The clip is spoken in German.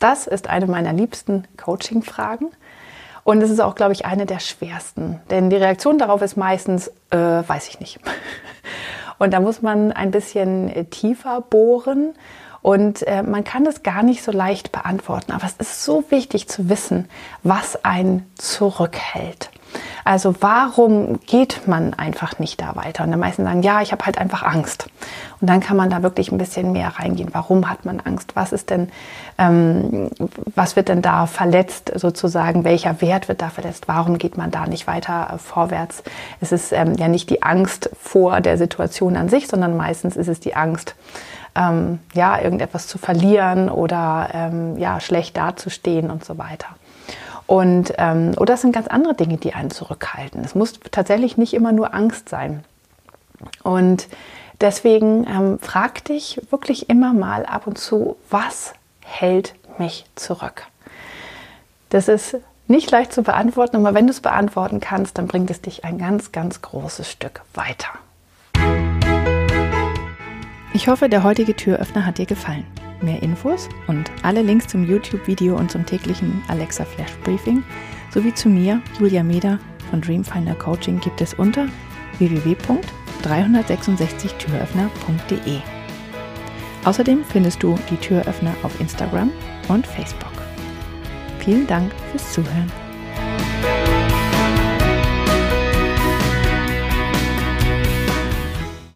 Das ist eine meiner liebsten Coaching-Fragen. Und es ist auch, glaube ich, eine der schwersten. Denn die Reaktion darauf ist meistens, äh, weiß ich nicht. Und da muss man ein bisschen äh, tiefer bohren. Und äh, man kann es gar nicht so leicht beantworten. Aber es ist so wichtig zu wissen, was einen zurückhält. Also warum geht man einfach nicht da weiter? Und die meisten sagen, ja, ich habe halt einfach Angst. Und dann kann man da wirklich ein bisschen mehr reingehen. Warum hat man Angst? Was ist denn, ähm, was wird denn da verletzt sozusagen? Welcher Wert wird da verletzt? Warum geht man da nicht weiter äh, vorwärts? Es ist ähm, ja nicht die Angst vor der Situation an sich, sondern meistens ist es die Angst, ähm, ja, irgendetwas zu verlieren oder ähm, ja, schlecht dazustehen und so weiter. Und, ähm, oder es sind ganz andere Dinge, die einen zurückhalten. Es muss tatsächlich nicht immer nur Angst sein. Und deswegen ähm, frag dich wirklich immer mal ab und zu, was hält mich zurück? Das ist nicht leicht zu beantworten, aber wenn du es beantworten kannst, dann bringt es dich ein ganz, ganz großes Stück weiter. Ich hoffe, der heutige Türöffner hat dir gefallen. Mehr Infos und alle Links zum YouTube-Video und zum täglichen Alexa Flash Briefing sowie zu mir, Julia Meder von Dreamfinder Coaching gibt es unter www.366türöffner.de. Außerdem findest du die Türöffner auf Instagram und Facebook. Vielen Dank fürs Zuhören.